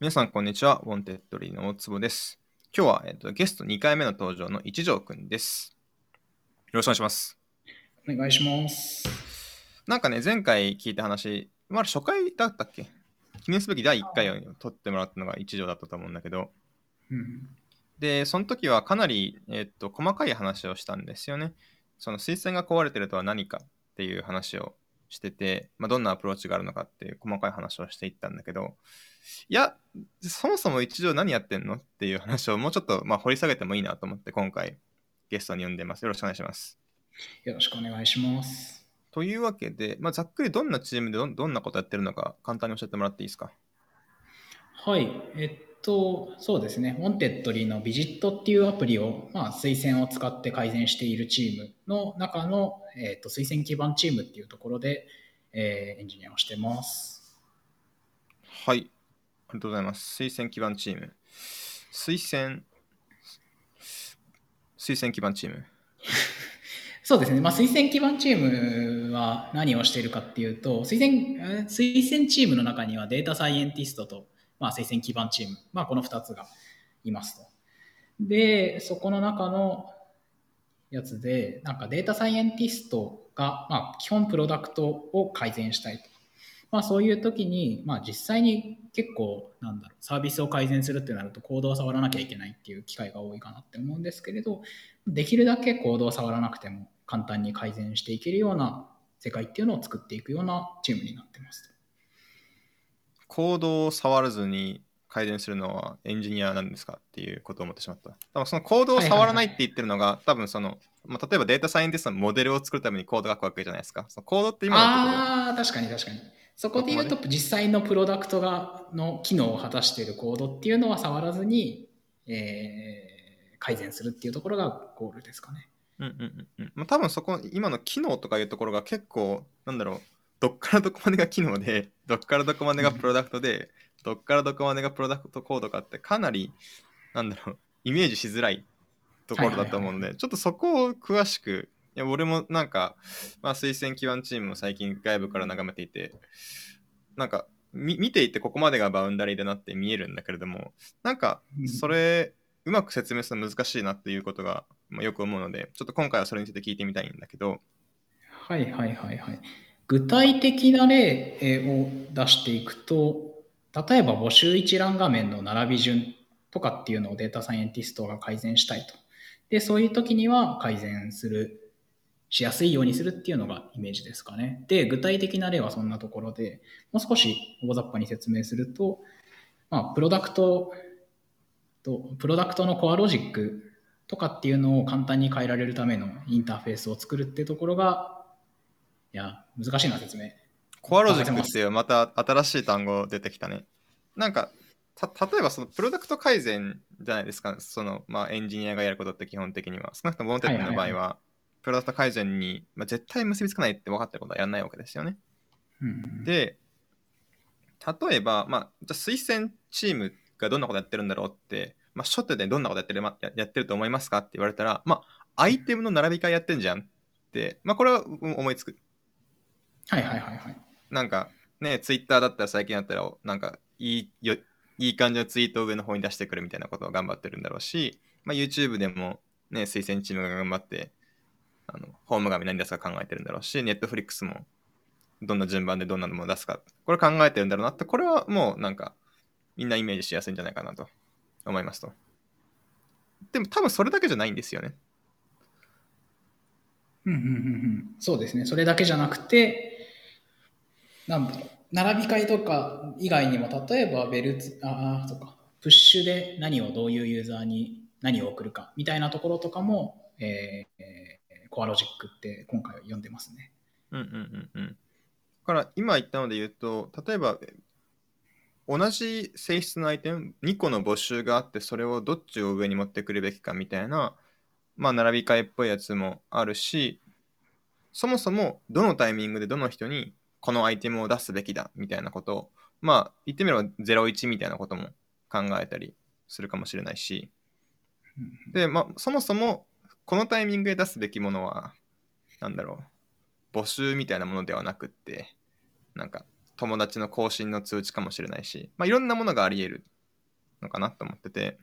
皆さん、こんにちは。ウォンテッドリーの大坪です。今日は、えっと、ゲスト2回目の登場の一条くんです。よろしくお願いします。お願いします。なんかね、前回聞いた話、まだ初回だったっけ？記念すべき第1回を取ってもらったのが一条だったと思うんだけど、うん。で、その時はかなり、えっと、細かい話をしたんですよね。その推薦が壊れてるとは何かっていう話をしてて、まあ、どんなアプローチがあるのかっていう細かい話をしていったんだけど、いや、そもそも一条何やってんのっていう話をもうちょっとまあ掘り下げてもいいなと思って今回ゲストに呼んでます。よろしくお願いします。よろしくお願いします。というわけで、まあ、ざっくりどんなチームでどんどんなことやってるのか簡単に教えてもらっていいですか？はい。えっと、そうですね。ウォンテッドリーのビジットっていうアプリを、まあ、推薦を使って改善しているチームの中の、えっと、推薦基盤チームっていうところで、えーエンジニアをしてます。はい。ありがとうございます。推薦基盤チーム。推薦、推薦基盤チーム。そうですね。まあ、推薦基盤チームは何をしているかっていうと、推薦、えー推薦チームの中にはデータサイエンティストと、まあ、推薦基盤チーム、まあ、この2つがいますと。で、そこの中のやつで、なんかデータサイエンティストが、まあ、基本プロダクトを改善したいと。まあ、そういう時に、まあ、実際に結構、なんだろう、サービスを改善するってなると、コードを触らなきゃいけないっていう機会が多いかなって思うんですけれど、できるだけコードを触らなくても簡単に改善していけるような世界っていうのを作っていくようなチームになってます。コードを触らずに改善するのはエンジニアなんですかっていうことを思ってしまった。多分そのコードを触らないって言ってるのが、多分その、まあ、例えばデータサイエンティストのモデルを作るためにコードが書くわけじゃないですか。そのコードって今のところああー、確かに確かに。そこで言うと、実際のプロダクトがの機能を果たしているコードっていうのは触らずに、えー改善するっていうところがゴールですかね。うんうんうんうんまあ、多分そこ今の機能とかいうところが結構なんだろうどっからどこまでが機能で どっからどこまでがプロダクトでどっからどこまでがプロダクトコードかってかなりなんだろうイメージしづらいところだと思うので、ちょっとそこを詳しくいや俺もなんか、まあ、推薦基盤チームを最近外部から眺めていてなんかみ見ていてここまでがバウンダリーだなって見えるんだけれどもなんかうん。それうまく説明するの難しいなっていうことが、まあ、よく思うのでちょっと今回はそれについて聞いてみたいんだけど。はいはいはいはい。具体的な例を出していくと、例えば募集一覧画面の並び順とかっていうのをデータサイエンティストが改善したいと。で、そういう時には改善する、しやすいようにするっていうのがイメージですかね。で、具体的な例はそんなところで、もう少し大雑把に説明すると、まあ、プロダクトと、プロダクトのコアロジックとかっていうのを簡単に変えられるためのインターフェースを作るっていうところが、いや、難しいな、説明。コアロジックっていうまた新しい単語出てきたね。なんかた例えばそのプロダクト改善じゃないですか。その、まあ、エンジニアがやることって基本的には。少なくともウォンテッドリーの場合は,、はいプロダクト改善に、まあ、絶対結びつかないって分かってることはやらないわけですよね。うん、で例えば、まあ、じゃあ推薦チームがどんなことやってるんだろうって、まあ、初手でどんなことやってるまややってると思いますかって言われたら、まあ、アイテムの並び替えやってんじゃんって、まあ、これはうん思いつく。はいはいはいはい。なんかね、ツイッターだったら最近だったら、なんかいいよいい感じのツイートを上の方に出してくるみたいなことを頑張ってるんだろうし、まあ、YouTube でもね、推薦チームが頑張って、あのホーム画面何出すか考えてるんだろうし、Netflix もどんな順番でどんなのも出すか、これ考えてるんだろうなって、これはもうなんかみんなイメージしやすいんじゃないかなと思いますと。でも多分それだけじゃないんですよね。うんうんうんうん、そうですね。それだけじゃなくて、なんだろう、並び替えとか以外にも、例えばベルツ、ああ、そうか、プッシュで何をどういうユーザーに何を送るかみたいなところとかも、えーえーコアロジックって今回は読んでますね。うんうんうんうん。だから今言ったので言うと、例えば同じ性質のアイテム、2個の募集があって、それをどっちを上に持ってくるべきかみたいな、まあ、並び替えっぽいやつもあるし、そもそもどのタイミングでどの人にこのアイテムを出すべきだみたいなことを、まあ、言ってみれば01みたいなことも考えたりするかもしれないし、で、まあ、そもそもこのタイミングで出すべきものは、なんだろう、募集みたいなものではなくって、なんか、友達の更新の通知かもしれないし、まあ、いろんなものがあり得るのかなと思ってて。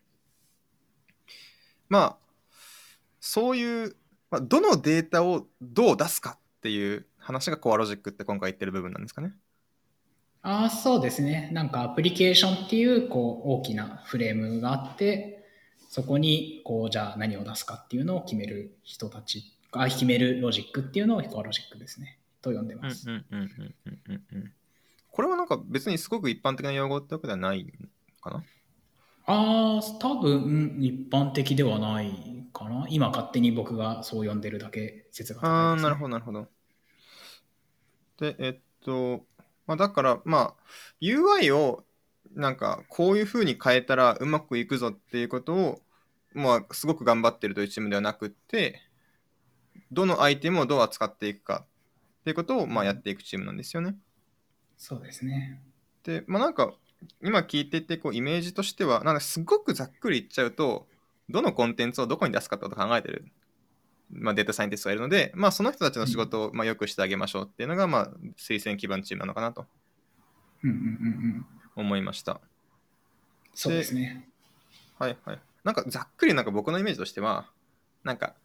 まあそういう、まあ、どのデータをどう出すかっていう話がコアロジックって今回言ってる部分なんですかね。ああ、そうですね。なんかアプリケーションっていうこう大きなフレームがあって、そこにこうじゃあ何を出すかっていうのを決める人たちが決めるロジックっていうのをコアロジックですね。と呼んでうんます。うんうんうんうんうんうんこれはなんか別にすごく一般的な用語ってわけではないかな？ああ、多分一般的ではないかな。今勝手に僕がそう呼んでるだけ説がああ、高いです、ね。なるほど、なるほど。で、えっと、まあ、だから、まあ、UI をなんかこういう風に変えたらうまくいくぞっていうことを、まあ、すごく頑張ってるというチームではなくって、どのアイテムをどう扱っていくかっていうことを、まあ、やっていくチームなんですよね。そうですね。で、まあ、なんか今聞いててこうイメージとしてはなんかすごくざっくり言っちゃうとどのコンテンツをどこに出すかってことを考えてる、まあ、データサイエンティストがいるので、まあ、その人たちの仕事をまあよくしてあげましょうっていうのが、まあ、推薦基盤チームなのかなとうんうんうんうん。思いました。そうですね。はいはい。なんかざっくりなんか僕のイメージとしてはなんか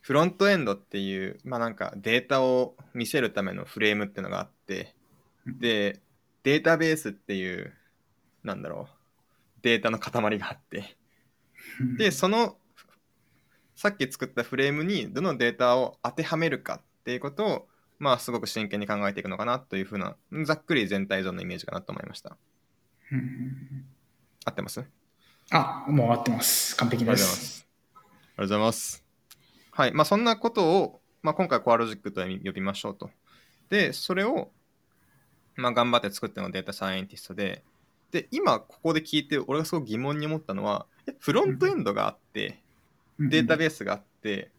フロントエンドっていう、まあ、なんかデータを見せるためのフレームっていうのがあってでデータベースっていうなんだろうデータの塊があってでそのさっき作ったフレームにどのデータを当てはめるかっていうことをまあすごく真剣に考えていくのかなというふうなざっくり全体像のイメージかなと思いました。合ってます？あ、もう終わってます。完璧ありがとうございまです。すありがとうございます。はい。まあそんなことを、まあ、今回コアロジックと呼びましょうと。でそれをまあ頑張って作ったのがデータサイエンティストで。で今ここで聞いて俺がすごく疑問に思ったのはえフロントエンドがあって、データベースがあって、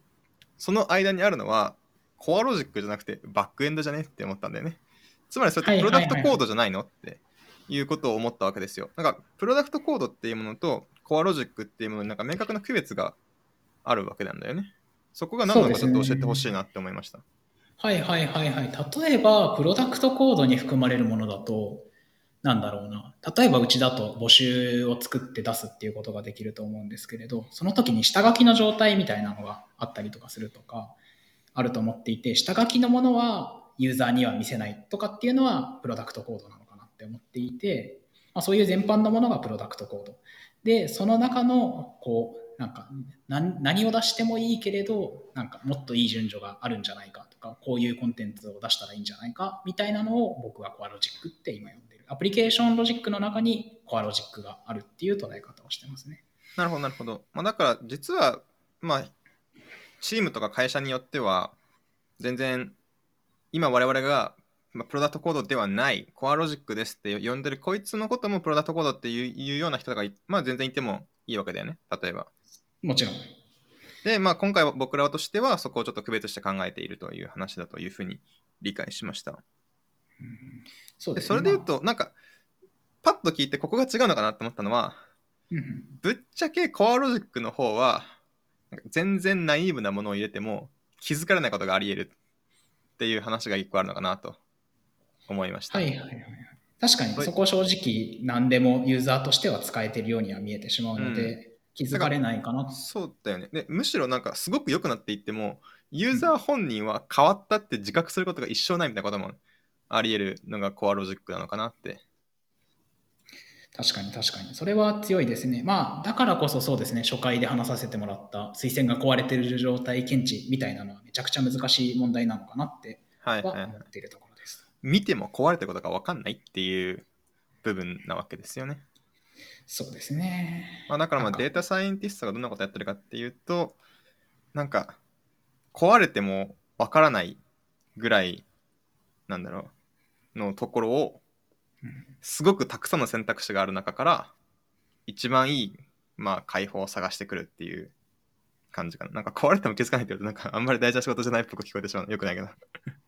その間にあるのは、コアロジックじゃなくてバックエンドじゃねって思ったんだよね。つまりそれってプロダクトコードじゃないのっていうことを思ったわけですよ。なんか、プロダクトコードっていうものとコアロジックっていうものになんか明確な区別があるわけなんだよね。そこが何なのかちょっと教えてほしいなって思いました。はいはいはいはい。例えば、プロダクトコードに含まれるものだと、なんだろうな。例えば、うちだと募集を作って出すっていうことができると思うんですけれど、その時に下書きの状態みたいなのがあったりとかするとか、あると思っていて、下書きのものはユーザーには見せないとかっていうのはプロダクトコードなのかなって思っていて、まあ、そういう全般のものがプロダクトコード。で、その中の、こう、なんか何を出してもいいけれどなんかもっといい順序があるんじゃないかとかこういうコンテンツを出したらいいんじゃないかみたいなのを僕はコアロジックって今呼んでアプリケーションロジックの中にコアロジックがあるっていう捉え方をしてますねなるほど、なるほど。まあ、だから、実は、まあ、チームとか会社によっては、全然、今我々が、まあ、プロダクトコードではない、コアロジックですって呼んでる、こいつのこともプロダクトコードっていうような人がい、まあ、全然いてもいいわけだよね、例えば。もちろんで、まあ、今回は僕らとしては、そこをちょっと区別して考えているという話だというふうに理解しました。でそうですそれで言うと、なんか、パッと聞いてここが違うのかなって思ったのは、うんうん。ぶっちゃけコアロジックの方は全然ナイーブなものを入れても気づかれないことがあり得るっていう話が一個あるのかなと思いました。はいはいはいはい。確かにそこ正直何でもユーザーとしては使えてるようには見えてしまうので、気づかれないかなと。そうだよね。で。むしろなんかすごく良くなっていってもユーザー本人は変わったって自覚することが一生ないみたいなこともあり得るのがコアロジックなのかなって。確かに確かに。それは強いですね。まあ、だからこそそうですね、初回で話させてもらった推薦が壊れてる状態検知みたいなのはめちゃくちゃ難しい問題なのかなってはいはい、はいは思っているところです。見ても壊れてることが分かんないっていう部分なわけですよね。そうですね。まあ、だからまあデータサイエンティストがどんなことやってるかっていうとなんか壊れてもわからないぐらいなんだろうのところをうん。すごくたくさんの選択肢がある中から一番いいまあ解放を探してくるっていう感じかな。なんか壊れても気づかないって言うとなんかあんまり大事な仕事じゃないっぽく聞こえてしまうの。よくないけど。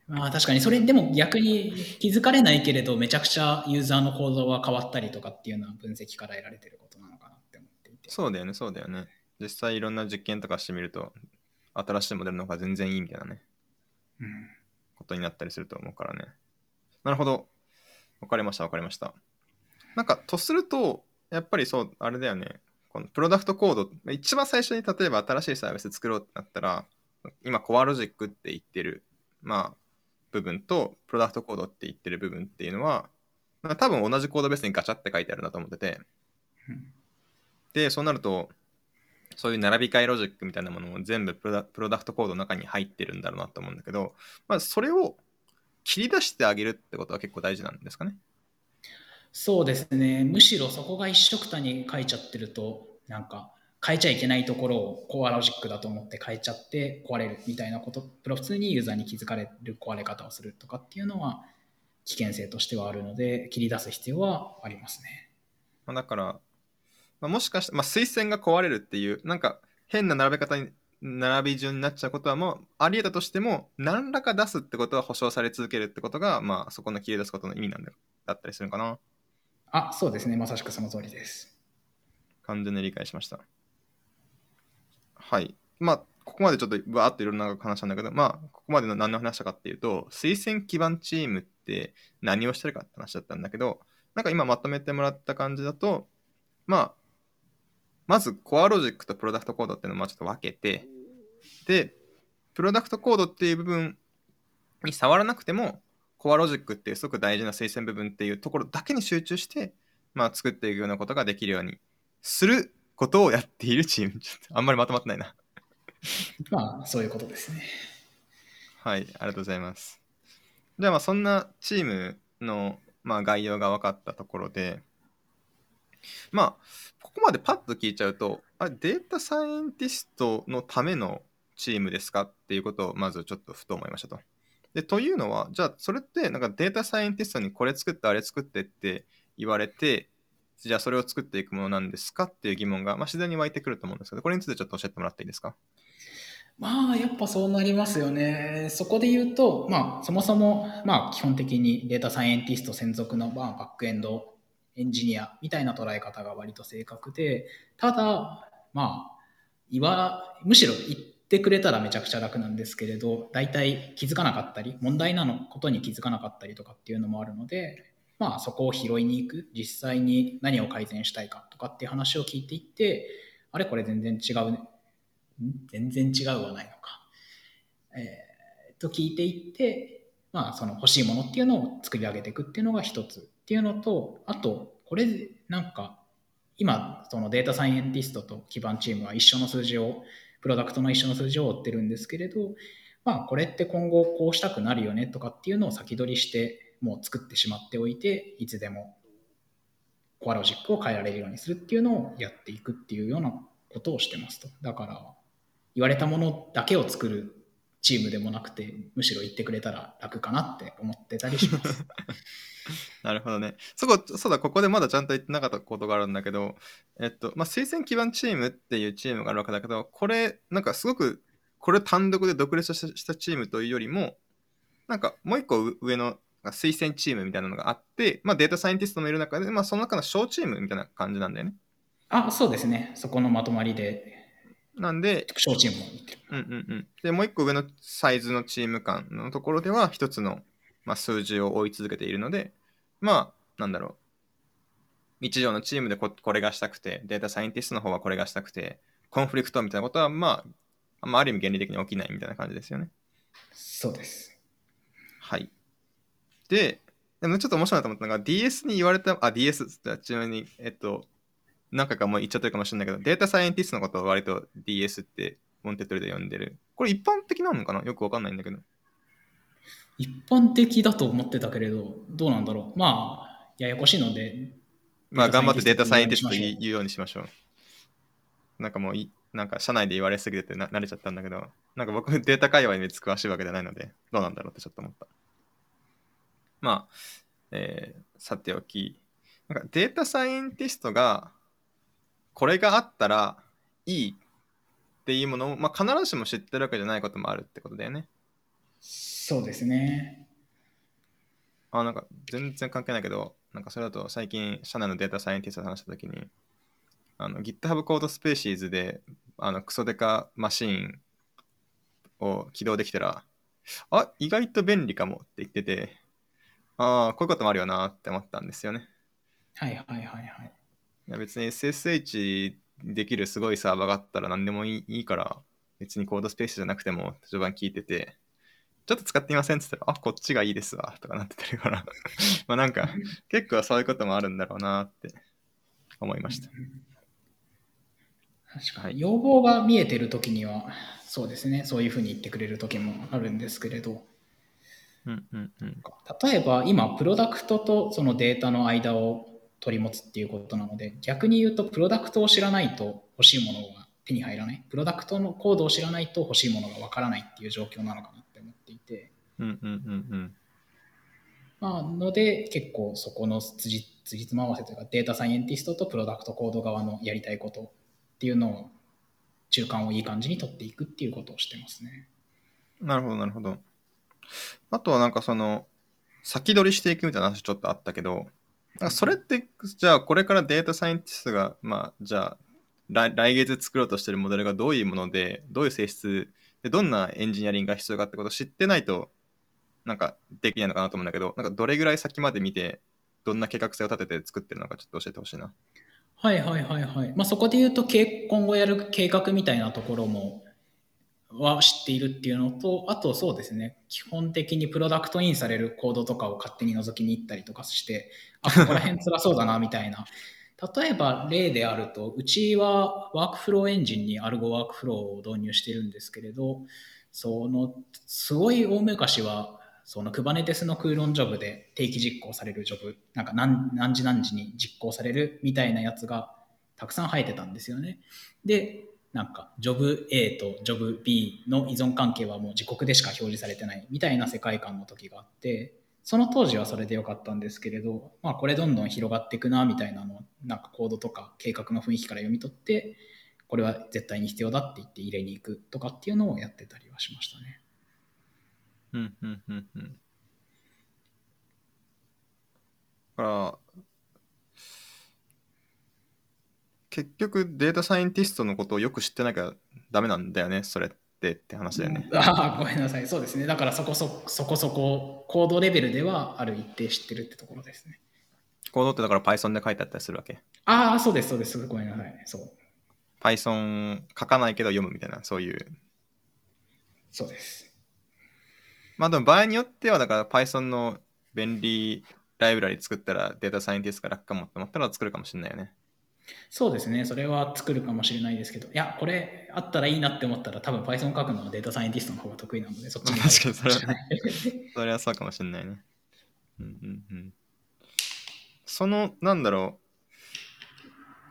まあ確かに、それでも逆に気づかれないけれど、めちゃくちゃユーザーの行動が変わったりとかっていうのは分析から得られてることなのかなって思っていて。そうだよねそうだよね。実際いろんな実験とかしてみると新しいモデルの方が全然いいみたいなね。うん。ことになったりすると思うからね。なるほど。わかりました、わかりました。なんか、とすると、やっぱりそう、あれだよね。このプロダクトコード、一番最初に例えば新しいサービス作ろうってなったら、今、コアロジックって言ってる、まあ、部分と、プロダクトコードって言ってる部分っていうのは、まあ多分同じコードベースにガチャって書いてあるなと思ってて、うんで、そうなると、そういう並び替えロジックみたいなものも全部プロダプロダクトコードの中に入ってるんだろうなと思うんだけど、まあ、それを切り出してあげるってことは結構大事なんですかね？そうですね。むしろそこが一緒くたに書いちゃってると、なんか変えちゃいけないところをコアロジックだと思って変えちゃって壊れるみたいなこと、プロ普通にユーザーに気づかれる壊れ方をするとかっていうのは危険性としてはあるので、切り出す必要はありますね。まあ、だから、まあ、もしかして、まあ、推薦が壊れるっていう、なんか変な並べ方に、並び順になっちゃうことはもうあり得たとしても、何らか出すってことは保証され続けるってことが、まあ、そこの切り出すことの意味なんだだったりするのかな？あ、そうですね。まさしくその通りです。完全に理解しました。はい。まあ、ここまでちょっとバーっといろんな話したんだけど、まあ、ここまでの何の話したかっていうと、推薦基盤チームって何をしてるかって話だったんだけど、なんか今まとめてもらった感じだと、まあ、まずコアロジックとプロダクトコードっていうのをまあちょっと分けて、で、プロダクトコードっていう部分に触らなくても、コアロジックっていうすごく大事な推薦部分っていうところだけに集中して、まあ、作っていくようなことができるようにすることをやっているチーム。ちょっとあんまりまとまってないな。まあ、そういうことですね。はい、ありがとうございます。じゃあまあそんなチームの、まあ、概要が分かったところで、まあ、ここまでパッと聞いちゃうと、あデータサイエンティストのためのチームですかっていうことをまずちょっとふと思いましたと。で、というのは、じゃあそれってなんかデータサイエンティストにこれ作ってあれ作ってって言われて、じゃあそれを作っていくものなんですかっていう疑問が、まあ、自然に湧いてくると思うんですけど、これについてちょっと教えてもらっていいですか？まあ、やっぱそうなりますよね。そこで言うと、まあ、そもそも、まあ、基本的にデータサイエンティスト専属の、まあ、バックエンドエンジニアみたいな捉え方が割と正確で、ただ、まあ、いわ、むしろ言ってくれたらめちゃくちゃ楽なんですけれど、大体気づかなかったり、問題なのことに気づかなかったりとかっていうのもあるので、まあ、そこを拾いに行く、実際に何を改善したいかとかっていう話を聞いていって、あれこれ全然違うね。全然違うはないのか。えーと聞いていって、まあ、その欲しいものっていうのを作り上げていくっていうのが一つっていうのと、あと、これなんか、今、そのデータサイエンティストと基盤チームは一緒の数字を、プロダクトの一緒の数字を追ってるんですけれど、まあ、これって今後こうしたくなるよねとかっていうのを先取りして、もう作ってしまっておいて、いつでもコアロジックを変えられるようにするっていうのをやっていくっていうようなことをしてますと。だから、言われたものだけを作るチームでもなくて、むしろ言ってくれたら楽かなって思ってたりします。なるほどね。そこ、そうだ、ここでまだちゃんと言ってなかったことがあるんだけど、えっと、まあ、推薦基盤チームっていうチームがあるわけだけど、これ、なんかすごく、これ単独で独立したチームというよりも、なんかもう一個上の推薦チームみたいなのがあって、まあ、データサイエンティストもいる中で、まあ、その中の小チームみたいな感じなんだよね。あ、そうですね。そこのまとまりで、なんで、小チームも言ってる。うんうんうん。で、もう一個上のサイズのチーム間のところでは、一つの、まあ、数字を追い続けているので、まあ、なんだろう。一条のチームでここれがしたくて、データサイエンティストの方はこれがしたくて、コンフリクトみたいなことは、まあ、まあ、ある意味原理的に起きないみたいな感じですよね。そうです。はい。で、でもちょっと面白いなと思ったのが、DS に言われた、あ、DS、ちなみに、えっと、何回かもう言っちゃってるかもしれないけど、データサイエンティストのことを割と DS ってウォンテッドリーで呼んでる。これ一般的なのかな？よくわかんないんだけど。一般的だと思ってたけれど、どうなんだろう？まあ、ややこしいので、まあ、頑張ってデータササイエンティストンティストに言うようにしましょう。なんかもうい、なんか社内で言われすぎててな慣れちゃったんだけど、なんか僕データ界隈に詳しいわけじゃないので、どうなんだろうってちょっと思った。まあ、えーさておき、なんかデータサイエンティストが、これがあったらいいっていうものを、まあ、必ずしも知ってるわけじゃないこともあるってことだよね。そうですね。あ、なんか全然関係ないけど、なんかそれだと最近社内のデータサイエンティストと話したときに、あの GitHub コードスペーシーズであのクソデカマシーンを起動できたら、あ、意外と便利かもって言ってて、ああ、こういうこともあるよなって思ったんですよね。はいはいはいはい。いや別に SSH できるすごいサーバーがあったら何でもいいいいから、別にコードスペースじゃなくても序盤聞いてて、ちょっと使ってみませんって言ったら、あ、こっちがいいですわ、とかなっててるか。ら、まあなんか、結構そういうこともあるんだろうなって思いました。確かはい。に要望が見えてる時にはそうですね。そういうふうに言ってくれる時もあるんですけれど。うんうんうん。例えば今プロダクトとそのデータの間を取り持つっていうことなので逆に言うとプロダクトを知らないと欲しいものが手に入らないプロダクトのコードを知らないと欲しいものがわからないっていう状況なのかなって思っていてうんうんうんうん。まあので結構そこの辻辻褄合わせというかデータサイエンティストとプロダクトコード側のやりたいことっていうのを中間をいい感じに取っていくっていうことをしてますね。なるほど、なるほど。あとはなんかその、先取りしていくみたいな話ちょっとあったけど、なんかそれって、じゃあこれからデータサイエンティストが、まあ、じゃあ来、来月作ろうとしてるモデルがどういうもので、どういう性質で、どんなエンジニアリングが必要かってことを知ってないと、なんかできないのかなと思うんだけど、なんかどれぐらい先まで見て、どんな計画性を立てて作ってるのかちょっと教えてほしいな。はいはいはいはい。まあ、そこで言うと今後やる計画みたいなところもは知っているっていうのとあとそうですね基本的にプロダクトインされるコードとかを勝手に覗きに行ったりとかしてあここら辺辛そうだなみたいな例えば例であるとうちはワークフローエンジンにアルゴワークフローを導入してるんですけれどそのすごい大昔はその Kubernetes のクーロンジョブで定期実行されるジョブ、なんか何何時何時に実行されるみたいなやつがたくさん生えてたんですよね。で、なんかジョブ A とジョブ B の依存関係はもう自国でしか表示されてないみたいな世界観の時があって、その当時はそれでよかったんですけれど、まあこれどんどん広がっていくなみたいなのなんかコードとか計画の雰囲気から読み取って、これは絶対に必要だって言って入れに行くとかっていうのをやってたりはしましたね。うんうんうんうん。だから、結局データサイエンティストのことをよく知ってなきゃダメなんだよね、それってって話だよね。ああ、ごめんなさい。そうですね。だからそこそそこそこ、コードレベルではある一定知ってるってところですね。コードってだから Python で書いてあったりするわけ？ああ、そうです、そうです。ごめんなさい。そう。Python 書かないけど読むみたいな、そういう。そうです。まあでも場合によっては、だから Python の便利ライブラリ作ったらデータサイエンティストが楽かもって思ったら作るかもしれないよね。そうですね。それは作るかもしれないですけど、いや、これあったらいいなって思ったら、多分 Python 書くのはデータサイエンティストの方が得意なので、そっちに 確かにそれは それはそうかもしれないね。うんうんうん。その、なんだろ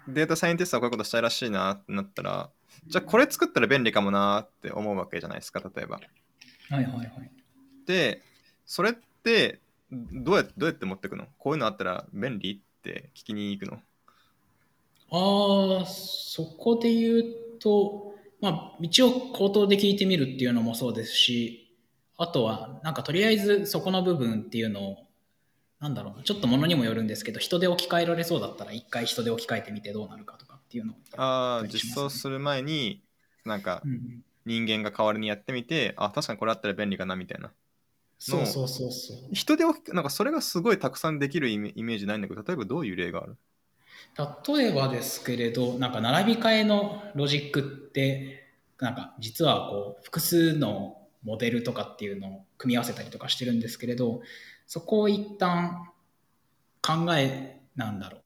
う、データサイエンティストはこういうことしたいらしいなってなったら、じゃあこれ作ったら便利かもなって思うわけじゃないですか、例えば。はいはいはい。で、それってどうやどうやって持ってくの？こういうのあったら便利って聞きに行くの？ああ、そこで言うと、まあ、一応口頭で聞いてみるっていうのもそうですし、あとは、なんかとりあえずそこの部分っていうのを、なんだろうな、ちょっとものにもよるんですけど、人で置き換えられそうだったら、一回人で置き換えてみてどうなるかとかっていうのをああ、やったりし実装する前に、なんかうん人間が代わりにやってみて、あ、確かにこれあったら便利かなみたいな。そうそうそうそう。人で置き、なんかそれがすごいたくさんできるイメージないんだけど、例えばどういう例がある？例えばですけれど、なんか並び替えのロジックって、なんか実はこう複数のモデルとかっていうのを組み合わせたりとかしてるんですけれど、そこを一旦考え、なんだろう。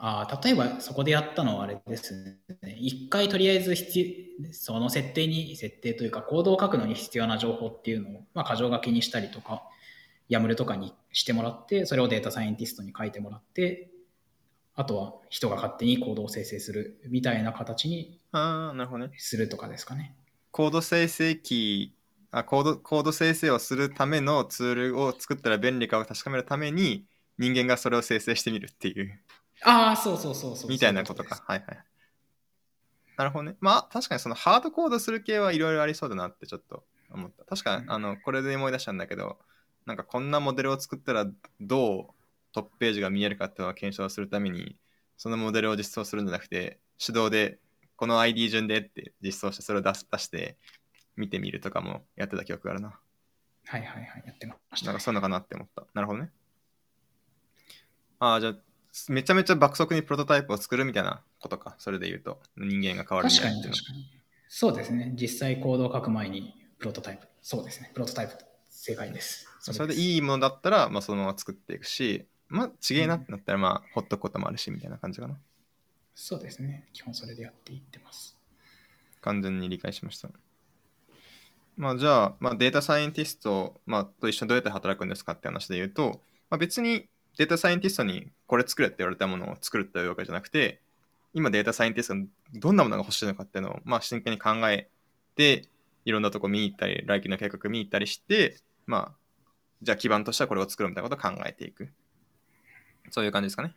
あ例えばそこでやったのはあれですね。一回とりあえず必その設定に、設定というかコードを書くのに必要な情報っていうのを、まあ、箇条書きにしたりとか、ヤムルとかにしてもらって、それをデータサイエンティストに書いてもらって、あとは人が勝手にコードを生成するみたいな形に。するとかですかね。コード生成キーあコード、コード生成をするためのツールを作ったら便利かを確かめるために、人間がそれを生成してみるっていう、ああ、そうそうそうそう。みたいなことか。はいはい。なるほどね。まあ、確かにそのハードコードする系はいろいろありそうだなってちょっと思った。確かに、うんあの、これで思い出したんだけど、なんかこんなモデルを作ったらどうトップページが見えるかっていうのを検証するために、そのモデルを実装するんじゃなくて、手動でこの ID 順でって実装してそれを出す出して見てみるとかもやってた記憶があるな。はいはいはい、やってました、なんかそういうのかなって思った。なるほどね。ああ、じゃあ、めちゃめちゃ爆速にプロトタイプを作るみたいなことか。それで言うと、人間が変わるみ確かたいなっていうのに確かに。そうですね。実際コードを書く前にプロトタイプ。そうですね。プロトタイプ。正解です。それでいいいものだったら、まあ、そのまま作っていくし、まあ、ちげえなってなったら、まあ、ほっとくこともあるし、みたいな感じかな。そうですね。基本それでやっていってます。完全に理解しました。まあ、じゃあ、まあ、データサイエンティスト、まあ、と一緒にどうやって働くんですかって話で言うと、まあ、別にデータサイエンティストにこれ作れって言われたものを作るっていうわけじゃなくて、今データサイエンティストがどんなものが欲しいのかっていうのを、まあ、真剣に考えて、いろんなとこ見に行ったり、来期の計画見に行ったりして、まあ、じゃあ基盤としてはこれを作るみたいなことを考えていく。そういう感じですかね。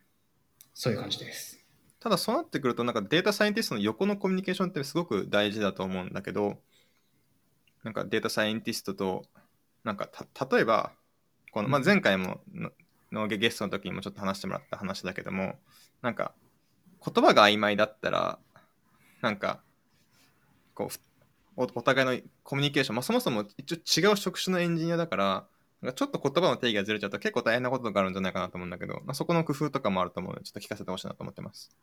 そういう感じです。ただそうなってくるとなんかデータサイエンティストの横のコミュニケーションってすごく大事だと思うんだけどなんかデータサイエンティストとなんかた例えばこの、まあ、前回もののゲストの時にもちょっと話してもらった話だけどもなんか言葉が曖昧だったらなんかこうふおお互いのコミュニケーション、まあ、そもそも一応違う職種のエンジニアだからちょっと言葉の定義がずれちゃうと結構大変なことがあるんじゃないかなと思うんだけど、まあ、そこの工夫とかもあると思うのでちょっと聞かせてほしいなと思ってます。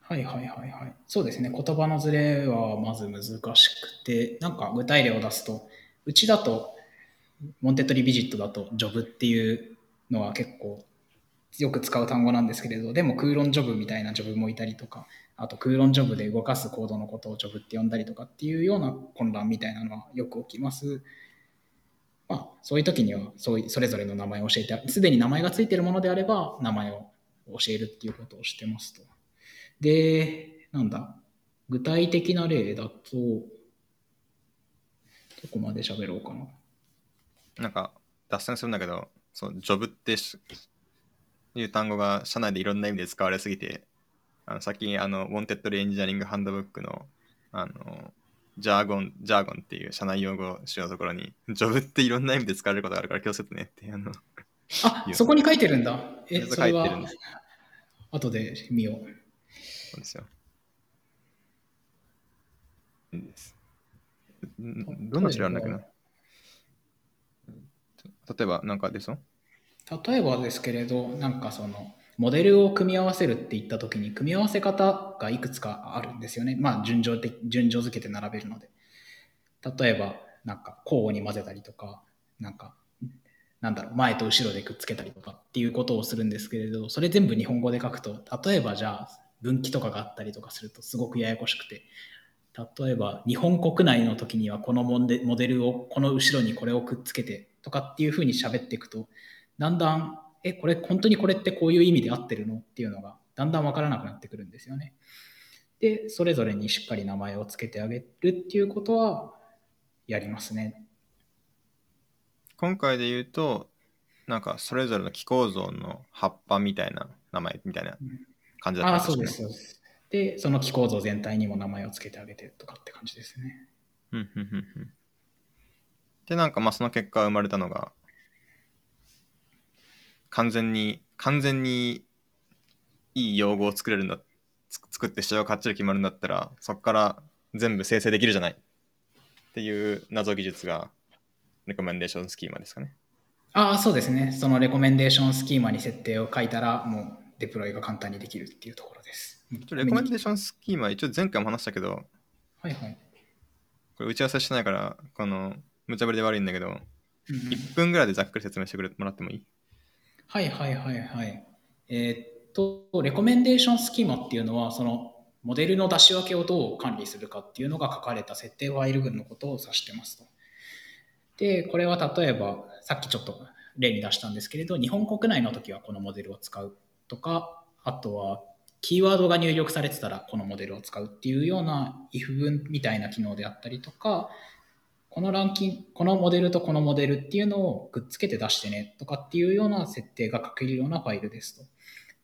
はいはいはいはい。そうですね。言葉のズレはまず難しくて、なんか具体例を出すと、うちだと、モンテッドリビジットだと、ジョブっていうのは結構よく使う単語なんですけれど、でも空論ジョブみたいなジョブもいたりとか、あと空論ジョブで動かすコードのことをジョブって呼んだりとかっていうような混乱みたいなのはよく起きます。まあ、そういう時にはそうそれぞれの名前を教えて、すでに名前がついているものであれば、名前を教えるっていうことをしてますと。で、なんだ、具体的な例だと、どこまで喋ろうかな。なんか脱線するんだけど、そうジョブっていう単語が社内でいろんな意味で使われすぎて、あのさっきあの、ウォンテッドリーエンジニアリングハンドブックのあのジャーゴン、ジャーゴンっていう社内用語集のところに、ジョブっていろんな意味で使われることがあるから気をつけてねってあのあそこに書いてるんだ。え、書いてそれはるんです後で見よう。そうですよ。いいです。んどんな種類あるんだっけな？例えば、なんか出そう？例えばですけれど、なんかその、モデルを組み合わせるって言ったときに、組み合わせ方がいくつかあるんですよね。まあ、順序的、順序付けて並べるので。例えば、なんか交互に混ぜたりとか、なんか、なんだろう、前と後ろでくっつけたりとかっていうことをするんですけれど、それ全部日本語で書くと、例えばじゃあ、分岐とかがあったりとかするとすごくややこしくて、例えば日本国内の時にはこのモデモデルをこの後ろにこれをくっつけてとかっていうふうに喋っていくとだんだんえこれ本当にこれってこういう意味で合ってるの？っていうのがだんだん分からなくなってくるんですよね。でそれぞれにしっかり名前をつけてあげるっていうことはやりますね。今回で言うと、なんかそれぞれの気構造の葉っぱみたいな名前みたいな感じだったああんそうですそうです。でその気構造全体にも名前をつけてあげてとかって感じですね。うんうんうんうんで、なんかまあその結果生まれたのが、完全に、完全にいい用語を作れるんだ、つ作って仕様がかっちり決まるんだったら、そこから全部生成できるじゃないっていう謎技術が、レコメンデーションスキーマですかね。ああそうですね。そのレコメンデーションスキーマに設定を書いたらもうデプロイが簡単にできるっていうところです。レコメンデーションスキーマ、一応前回も話したけど、はいはい。これ打ち合わせしてないから、この、無茶ぶりで悪いんだけど、うんうん1分ぐらいでざっくり説明してくれもらってもいい？はいはいはいはい。えーっと、レコメンデーションスキーマっていうのは、そのモデルの出し分けをどう管理するかっていうのが書かれた設定ファイル群のことを指してますと。で、これは例えば、さっきちょっと例に出したんですけれど、日本国内の時はこのモデルを使うとか、あとは、キーワードが入力されてたらこのモデルを使うっていうような if 文みたいな機能であったりとか、このランキング、このモデルとこのモデルっていうのをくっつけて出してねとかっていうような設定が書けるようなファイルですと。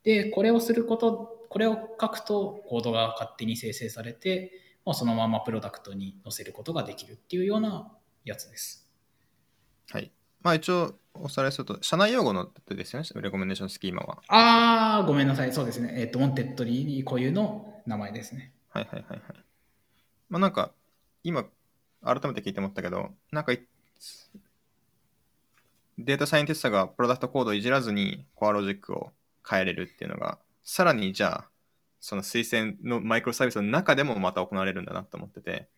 で、これをすること、これを書くとコードが勝手に生成されて、まあ、そのままプロダクトに載せることができるっていうようなやつです。はい。まあ一応おさらいすると、社内用語の手ですよね、レコメンデーションスキーマは。あー、ごめんなさい。そうですね。えっ、と、ウォンテッドリー固有の名前ですね。はいはいはいはい。まあなんか、今、改めて聞いて思ったけど、なんか、データサイエンティストがプロダクトコードをいじらずにコアロジックを変えれるっていうのが、さらにじゃあ、その推薦のマイクロサービスの中でもまた行われるんだなと思ってて、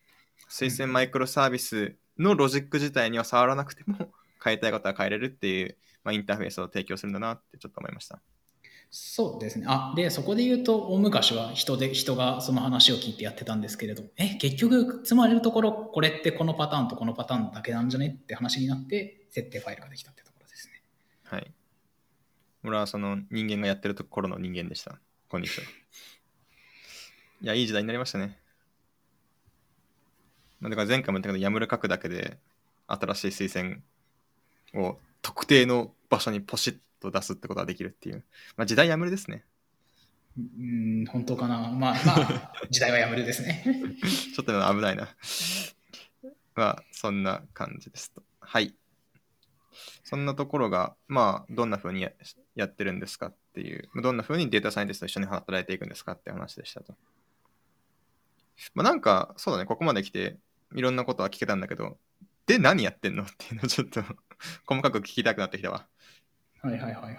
推薦マイクロサービスのロジック自体には触らなくても変えたいことは変えれるっていう、まあ、インターフェースを提供するんだなってちょっと思いました。そうですね。あ、で、そこで言うと、大昔は人で、人がその話を聞いてやってたんですけれど、え、結局、つまりるところ、これってこのパターンとこのパターンだけなんじゃねって話になって、設定ファイルができたってところですね。はい。俺はその人間がやってるところの人間でした。こんにちは。いや、いい時代になりましたね。だから前回も言ったけど、やむる書くだけで、新しい推薦を特定の場所にポシッと出すってことができるっていう。まあ、時代やむるですね。うん、本当かな。まあ、まあ、時代はやむるですね。ちょっと危ないな。まあ、そんな感じですと。はい。そんなところが、まあ、どんな風にややってるんですかっていう、どんな風にデータサイエンティストと一緒に働いていくんですかって話でしたと。まあ、なんか、そうだね、ここまで来て、いろんなことは聞けたんだけど、で、何やってんのっていうのをちょっと細かく聞きたくなってきたわ。はいはいはいはい。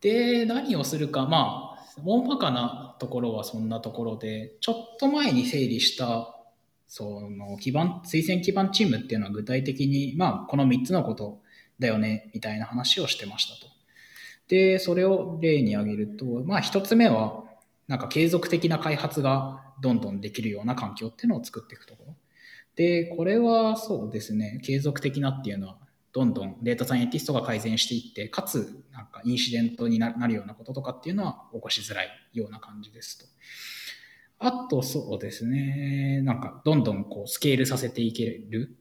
で、何をするか、まあ、大まかなところはそんなところで、ちょっと前に整理した、その基盤、推薦基盤チームっていうのは具体的に、まあ、この3つのことだよね、みたいな話をしてましたと。で、それを例に挙げると、まあ、1つ目は、なんか継続的な開発がどんどんできるような環境っていうのを作っていくところ。で、これはそうですね、継続的なっていうのは、どんどんデータサイエンティストが改善していって、かつ、なんかインシデントになるようなこととかっていうのは起こしづらいような感じですと。あと、そうですね、なんか、どんどんこうスケールさせていける。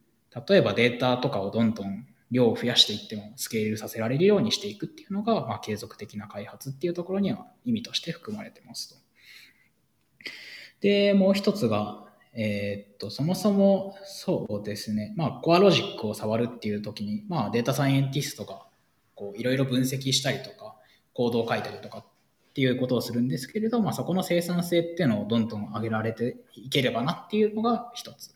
例えばデータとかをどんどん量を増やしていってもスケールさせられるようにしていくっていうのが、まあ、継続的な開発っていうところには意味として含まれてますと。で、もう一つが、えー、っと、そもそもそうですね、まあ、コアロジックを触るっていう時に、まあ、データサイエンティストがこういろいろ分析したりとか、コードを書いたりとかっていうことをするんですけれど、まあ、そこの生産性っていうのをどんどん上げられていければなっていうのが一つ。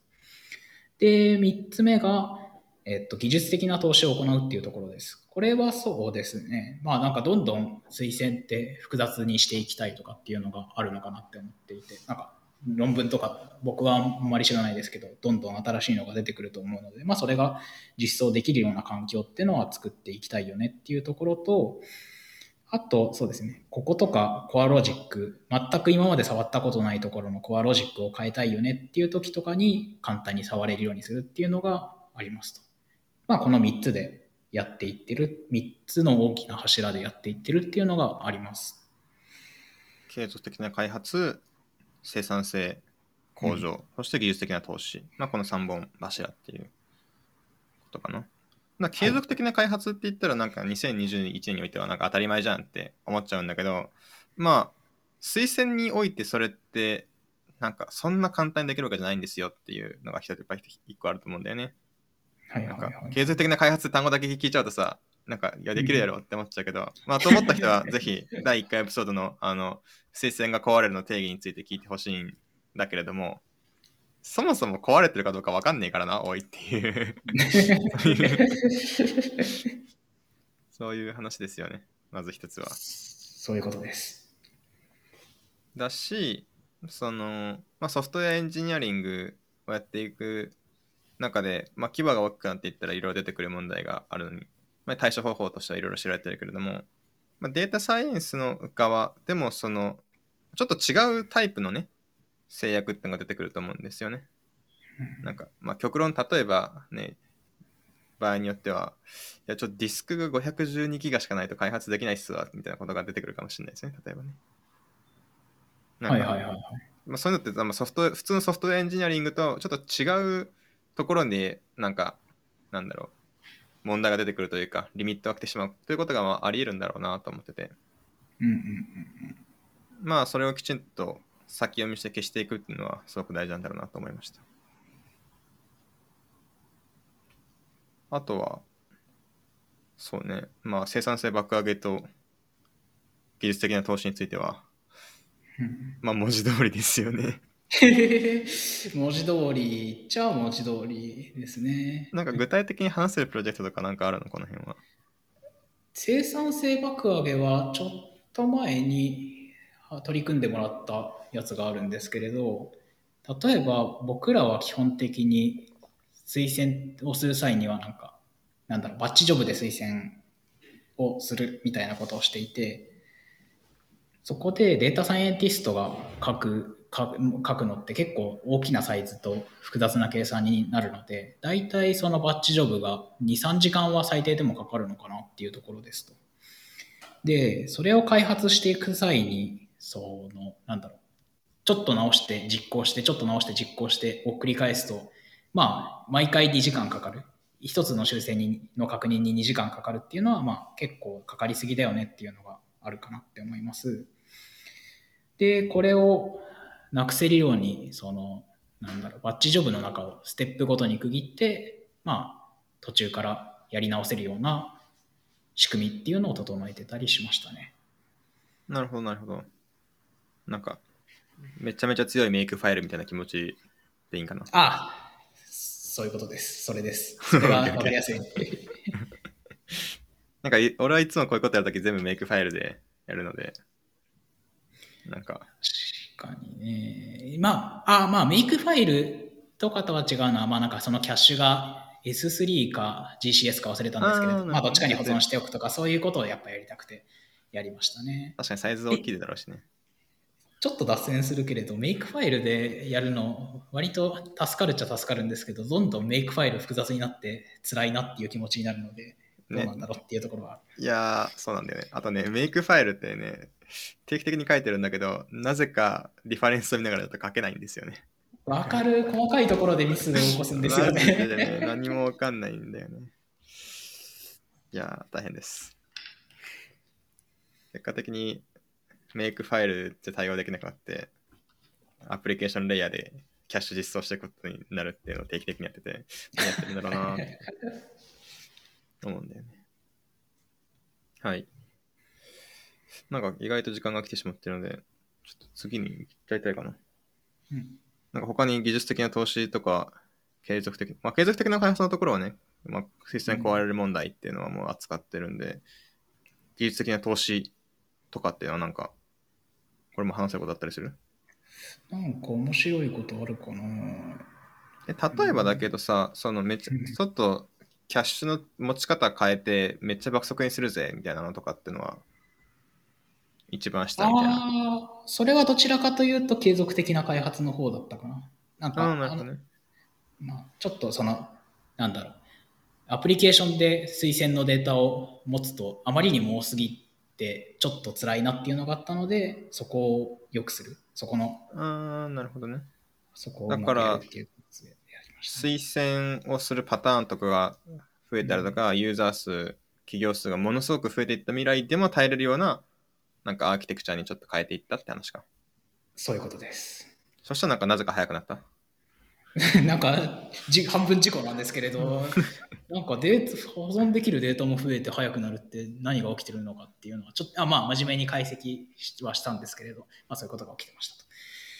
で、三つ目が、えっと、技術的な投資を行うっていうところです。これはそうですね。まあなんかどんどん推薦って複雑にしていきたいとかっていうのがあるのかなって思っていて、なんか論文とか僕はあんまり知らないですけどどんどん新しいのが出てくると思うので、まあ、それが実装できるような環境っていうのは作っていきたいよねっていうところとあとそうですねこことかコアロジック全く今まで触ったことないところのコアロジックを変えたいよねっていう時とかに簡単に触れるようにするっていうのがありますと。まあ、この3つでやっていってる3つの大きな柱でやっていってるっていうのがあります。継続的な開発生産性向上、うん、そして技術的な投資、まあ、この3本柱っていう。ことかな。な継続的な開発って言ったらなんか2021年においてはなんか当たり前じゃんって思っちゃうんだけどまあ推薦においてそれってなんかそんな簡単にできるわけじゃないんですよっていうのが一つ一個あると思うんだよね。はいはいはい、なんか継続的な開発単語だけ聞いちゃうとさなんか、いや、できるやろって思っちゃうけど、まあ、と思った人は、ぜひ、第1回エピソードの、あの、推薦が壊れるの定義について聞いてほしいんだけれども、そもそも壊れてるかどうかわかんねえからな、おいっていうそういう話ですよね、まず一つは。そういうことです。だし、その、まあ、ソフトウェアエンジニアリングをやっていく中で、まあ、規模が大きくなっていったらいろいろ出てくる問題があるのにまあ、対処方法としてはいろいろ知られてるけれども、まあ、データサイエンスの側でもそのちょっと違うタイプのね制約っていうのが出てくると思うんですよね。なんか、まあ、極論例えばね場合によってはいやちょっとディスクが512ギガしかないと開発できないっすわみたいなことが出てくるかもしれないですね例えばね。はいはいはい、まあ、そういうのって、まあ、ソフト普通のソフトウェアエンジニアリングとちょっと違うところになんかなんだろう問題が出てくるというか、リミットが来てしまうということがまああり得るんだろうなと思ってて。うんうんうんうん。まあ、それをきちんと先読みして消していくっていうのはすごく大事なんだろうなと思いました。あとは、そうね、まあ、生産性爆上げと技術的な投資については、まあ、文字通りですよね 文字通り、じゃあ文字通りですね。なんか具体的に話せるプロジェクトとかなんかあるの？この辺は。生産性爆上げはちょっと前に取り組んでもらったやつがあるんですけれど例えば僕らは基本的に推薦をする際にはなんかなんだろうバッチジョブで推薦をするみたいなことをしていてそこでデータサイエンティストが書く書くのって結構大きなサイズと複雑な計算になるので大体そのバッチジョブが23時間は最低でもかかるのかなっていうところですと。でそれを開発していく際にそのなんだろうちょっと直して実行してちょっと直して実行してを繰り返すとまあ毎回2時間かかる一つの修正にの確認に2時間かかるっていうのはまあ結構かかりすぎだよねっていうのがあるかなって思います。でこれをなくせるように、その、なんだろう、バッチジョブの中をステップごとに区切って、まあ、途中からやり直せるような仕組みっていうのを整えてたりしましたね。なるほど、なるほど。なんか、めちゃめちゃ強いメイクファイルみたいな気持ちでいいんかな？ああ、そういうことです。それです。それは分かりやすい。なんか、俺はいつもこういうことやるとき全部メイクファイルでやるので、なんか、かにね。まあ、あまあ、メイクファイルとかとは違うのは、まあなんかそのキャッシュが S3 か GCS か忘れたんですけれど、まあどっちかに保存しておくとか、そういうことをやっぱやりたくてやりましたね。確かにサイズ大きいだろうしね。ちょっと脱線するけれど、メイクファイルでやるの、割と助かるっちゃ助かるんですけど、どんどんメイクファイル複雑になって辛いなっていう気持ちになるので、どうなんだろうっていうところは。ね、いやそうなんだよね。あとね、メイクファイルってね、定期的に書いてるんだけど、なぜかリファレンスを見ながらだと書けないんですよね。わかる、細かいところでミスを起こすんですよね。ね何もわかんないんだよね。いや大変です。結果的にメイクファイルって対応できなくなって、アプリケーションレイヤーでキャッシュ実装していくことになるっていうのを定期的にやってて、何やってるんだろうな思うんだよね。はい。なんか意外と時間が来てしまってるので、ちょっと次に行きたいかな。うん。なんか他に技術的な投資とか、継続的、まあ継続的な開発のところはね、まあ、システム壊れる問題っていうのはもう扱ってるんで、技術的な投資とかっていうのはなんか、これも話せることあったりする？なんか面白いことあるかなえ例えばだけどさ、そのめっちゃ、ちょっとキャッシュの持ち方変えてめっちゃ爆速にするぜみたいなのとかっていうのは一番下みたいな。ああ、それはどちらかというと継続的な開発の方だったかな。なんか、なね、まあ、ちょっとその、なんだろう、アプリケーションで推薦のデータを持つとあまりにも多すぎてちょっと辛いなっていうのがあったので、そこを良くする。そこの。ああ、なるほどね。そこをだから、推薦をするパターンとかが増えたりとか、うん、ユーザー数、企業数がものすごく増えていった未来でも耐えれるようななんかアーキテクチャにちょっと変えていったって話か。そういうことです。そしたらなんかなぜか早くなった？なんかじ半分事故なんですけれど、なんかデータ保存できるデータも増えて早くなるって何が起きてるのかっていうのは、ちょっとあまあ真面目に解析はしたんですけれど、まあ、そういうことが起きてましたと。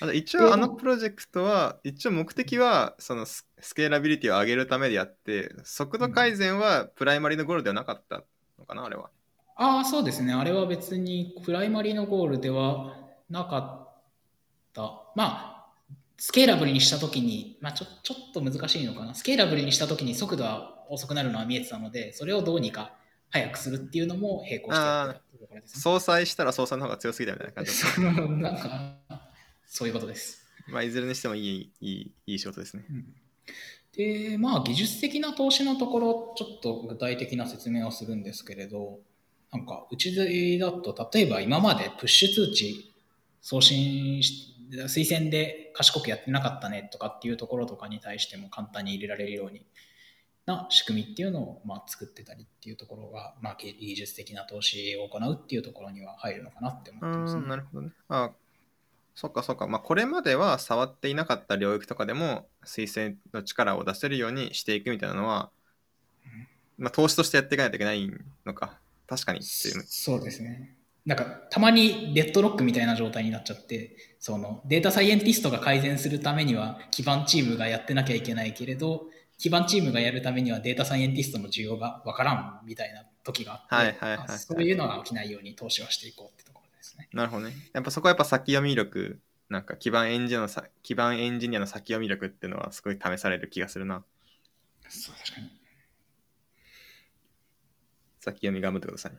あと一応あのプロジェクトは、一応目的はそのスケーラビリティを上げるためであって、速度改善はプライマリーのゴールではなかったのかな、あれは。ああ、そうですね。あれは別にプライマリーのゴールではなかった。まあ、スケーラブルにしたときに、まあちょ、ちょっと難しいのかな。スケーラブルにしたときに速度は遅くなるのは見えてたので、それをどうにか早くするっていうのも並行してやってたね、相殺したら相殺の方が強すぎたみたいな感じ なんか、そういうことです。まあ、いずれにしてもいい、いい、いい仕事ですね。うんで、まあ、技術的な投資のところ、ちょっと具体的な説明をするんですけれど、なんか、うちだと、例えば今までプッシュ通知送信し、推薦で賢くやってなかったねとかっていうところとかに対しても簡単に入れられるようにな仕組みっていうのをまあ作ってたりっていうところが、まあ、技術的な投資を行うっていうところには入るのかなって思ってます、ね、なるほどね。あそっかそっか。まあ、これまでは触っていなかった領域とかでも推薦の力を出せるようにしていくみたいなのは、まあ、投資としてやっていかないといけないのか。確かにっていう。そうですね。なんかたまにデッドロックみたいな状態になっちゃってそのデータサイエンティストが改善するためには基盤チームがやってなきゃいけないけれど基盤チームがやるためにはデータサイエンティストの需要がわからんみたいな時があって、はいはいはいはいそういうのが起きないように投資はしていこうってとこね。なるほどね。やっぱそこはやっぱ先読み力、なんか基盤エンジニアのさ基盤エンジニアの先読み力っていうのはすごい試される気がするな。そう確かに先読み頑張ってください。い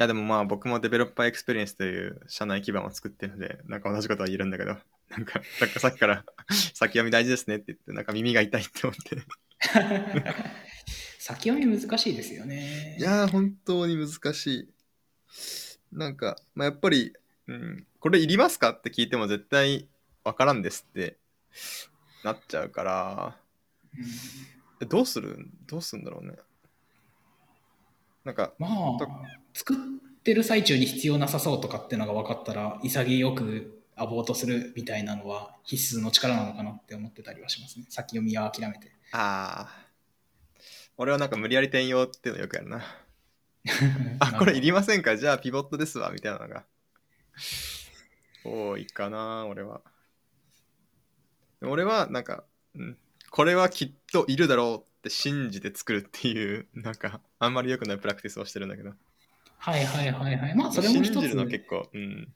やでもまあ僕もデベロッパーエクスペリエンスという社内基盤を作ってるので、なんか同じことは言えるんだけど、なんか、なんかさっきから 先読み大事ですねって言って、なんか耳が痛いって思って。先読み難しいですよね。いやー、本当に難しい。なんか、まあ、やっぱり、うん、これいりますか？って聞いても絶対わからんですってなっちゃうから、うんえどうする？どうするんだろうね。なんか、まあ、作ってる最中に必要なさそうとかっていうのが分かったら、潔くアボートするみたいなのは必須の力なのかなって思ってたりはしますね。先読みは諦めて。ああ、俺はなんか無理やり転用っていうのよくやるな。あ、これいりませんか？じゃあピボットですわ、みたいなのが。多いかな、俺は。俺はなんか、うん、これはきっといるだろうって信じて作るっていう、なんか、あんまり良くないプラクティスをしてるんだけど。はいはいはいはい。まあ、それも一信じるの結構、うん、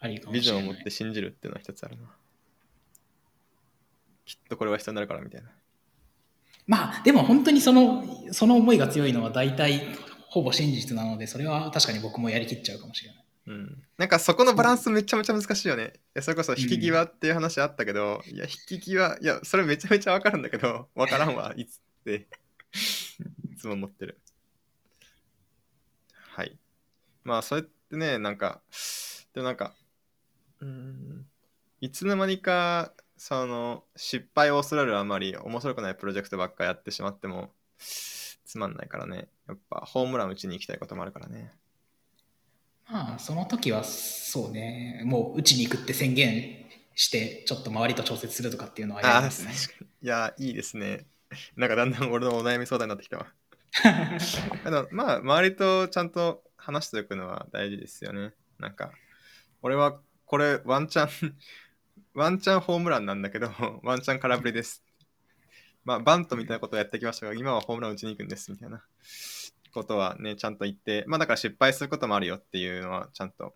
ありかもビ。ジョンを持って信じるっていうのは一つあるな。きっとこれは必要になるからみたいな。まあ、でも本当にその、その思いが強いのは大体ほぼ真実なので、それは確かに僕もやりきっちゃうかもしれない。うん、なんかそこのバランスめちゃめちゃ難しいよね。いやそれこそ引き際っていう話あったけど、いや引き際、いやそれめちゃめちゃわかるんだけど、わからんわ、いつって、いつも思ってる。はい。まあそれってね、なんか、でもなんか、うーん、いつの間にか、その失敗を恐れるあまり面白くないプロジェクトばっかやってしまってもつまんないからね。やっぱホームラン打ちに行きたいこともあるからね。まあ、その時はそうね、もう打ちに行くって宣言して、ちょっと周りと調節するとかっていうのはやああ、りますね。いや、いいですね。なんかだんだん俺のお悩み相談になってきたわ。あのまあ、周りとちゃんと話しておくのは大事ですよね。なんか、俺はこれワンチャン、ワンチャンホームランなんだけど、ワンチャン空振りです。まあ、バントみたいなことをやってきましたが、今はホームラン打ちに行くんです、みたいなことはね、ちゃんと言って、まあだから失敗することもあるよっていうのは、ちゃんと、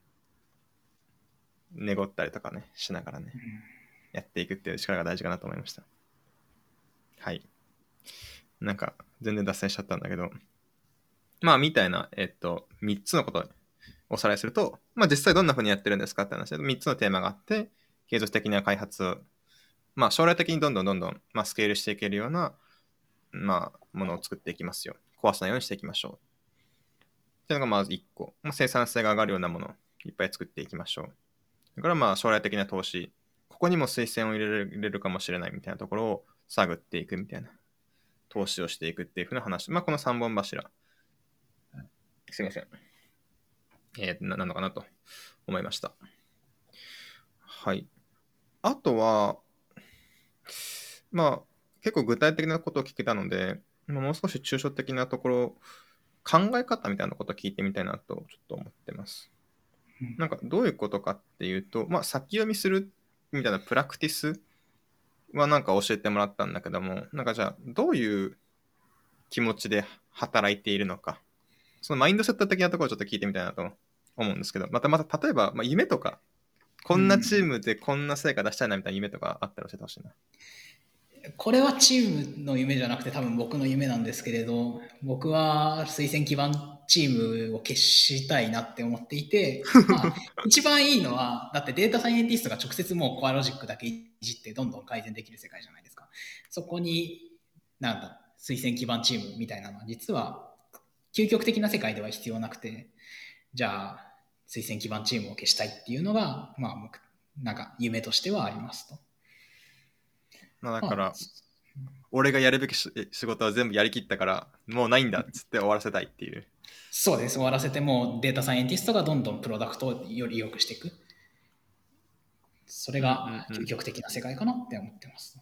寝ごったりとかね、しながらね。やっていくっていう力が大事かなと思いました。はい。なんか、全然脱線しちゃったんだけど、まあ、みたいな、えっと、3つのことをおさらいすると、まあ、実際どんな風にやってるんですかって話で、3つのテーマがあって、継続的な開発を、まあ、将来的にどんどんどんどん、まあ、スケールしていけるような、まあ、ものを作っていきますよ。壊さないようにしていきましょう。っていうのがまず1個。まあ、生産性が上がるようなものいっぱい作っていきましょう。それからまあ将来的な投資。ここにも推薦を入れるかもしれないみたいなところを探っていくみたいな。投資をしていくっていうふうな話。まあこの3本柱。すいません。えー、なのかなと思いました。はい。あとは、まあ結構具体的なことを聞けたので、もう少し抽象的なところ、考え方みたいなことを聞いてみたいなとちょっと思ってます。なんかどういうことかっていうと、まあ、先読みするみたいなプラクティスはなんか教えてもらったんだけども、なんかじゃあどういう気持ちで働いているのか、そのマインドセット的なところをちょっと聞いてみたいなと思うんですけど、またまた例えば、まあ、夢とか、こんなチームでこんな成果出したいなみたいな夢とかあったら教えてほしいな。これはチームの夢じゃなくて多分僕の夢なんですけれど僕は推薦基盤チームを消したいなって思っていて、まあ、一番いいのはだってデータサイエンティストが直接もうコアロジックだけいじってどんどん改善できる世界じゃないですかそこになんだ推薦基盤チームみたいなのは実は究極的な世界では必要なくてじゃあ推薦基盤チームを消したいっていうのがまあ僕なんか夢としてはありますと。まあ、だからあ、俺がやるべきし仕事は全部やりきったから、もうないんだっつって終わらせたいっていう。そうです。終わらせてもデータサイエンティストがどんどんプロダクトをより良くしていく。それがうんうんうん究極的な世界かなって思ってます。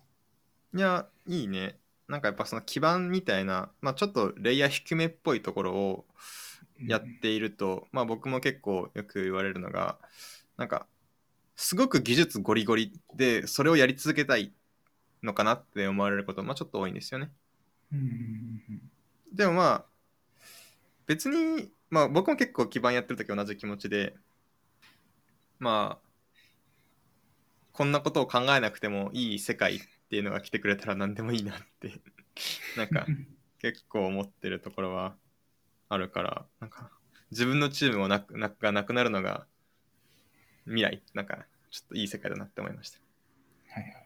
いや、いいね。なんかやっぱその基盤みたいな、まあちょっとレイヤー低めっぽいところをやっていると、まあ僕も結構よく言われるのが、なんか、すごく技術ゴリゴリで、それをやり続けたいのかなって思われること、まあちょっと多いんですよね。でもまあ、別に、まあ僕も結構基盤やってる時同じ気持ちで、まあ、こんなことを考えなくてもいい世界っていうのが来てくれたら何でもいいなって なんか結構思ってるところはあるから、なんか自分のチームもなくながなくなるのが未来、なんかちょっといい世界だなって思いました。はいはい。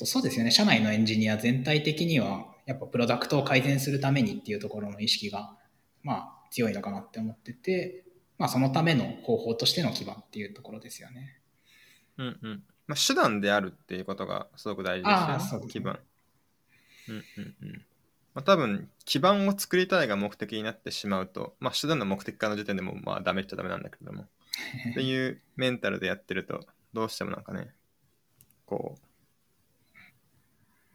あとそうですよね、社内のエンジニア全体的には、やっぱプロダクトを改善するためにっていうところの意識が、まあ強いのかなって思ってて、まあそのための方法としての基盤っていうところですよね。うんうん。まあ、手段であるっていうことがすごく大事ですよね。基盤。うんうんうん。まあ、多分、基盤を作りたいが目的になってしまうと、まあ、手段の目的化の時点でも、まあ、ダメっちゃダメなんだけれども、っていうメンタルでやってると、どうしてもなんかね、こう、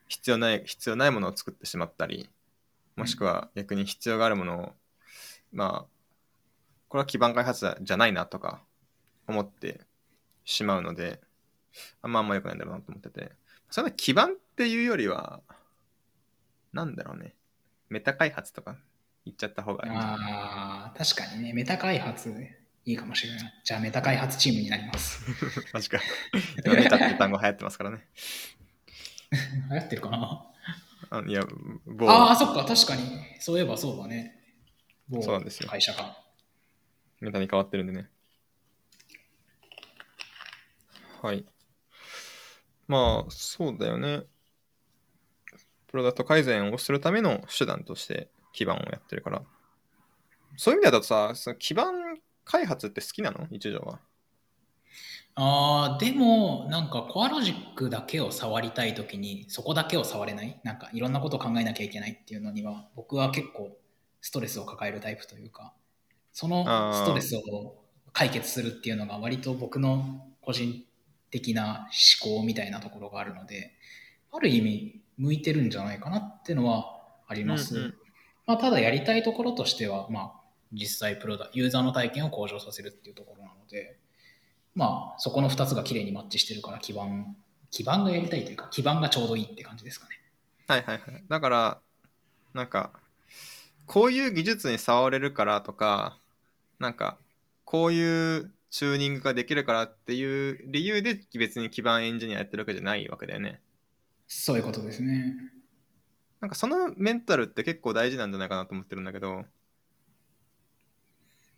必要ない、必要ないものを作ってしまったり、もしくは逆に必要があるものを、まあ、これは基盤開発じゃないなとか思ってしまうので、あんまあんま良くないんだろうなと思ってて、それは基盤っていうよりは、なんだろうね、メタ開発とか言っちゃった方がいいあ、確かにね、メタ開発いいかもしれない。じゃあメタ開発チームになります。マジか。今メタって単語流行ってますからね。流行ってるかな？あいや、某ああ、そっか、確かに。そういえばそうだね。某そうなんですよ会社が。メタに変わってるんでね。はい。まあ、そうだよね。プロダクト改善をするための手段として基盤をやってるから。そういう意味だとさ、その基盤開発って好きなの？一条は。ああ、でも、なんかコアロジックだけを触りたいときに、そこだけを触れない、なんかいろんなことを考えなきゃいけないっていうのには、僕は結構ストレスを抱えるタイプというか、そのストレスを解決するっていうのが割と僕の個人的な思考みたいなところがあるので、ある意味向いてるんじゃないかなっていうのはあります。うんうんまあ、ただやりたいところとしては、まあ、実際プロダユーザーの体験を向上させるっていうところなので、まあ、そこの2つがきれいにマッチしてるから基盤基盤がやりたいというか基盤がちょうどいいって感じですかね。はいはいはい。だから、なんか、こういう技術に触れるからとか、なんか、こういうチューニングができるからっていう理由で別に基盤エンジニアやってるわけじゃないわけだよね。そういうことですね。なんかそのメンタルって結構大事なんじゃないかなと思ってるんだけど、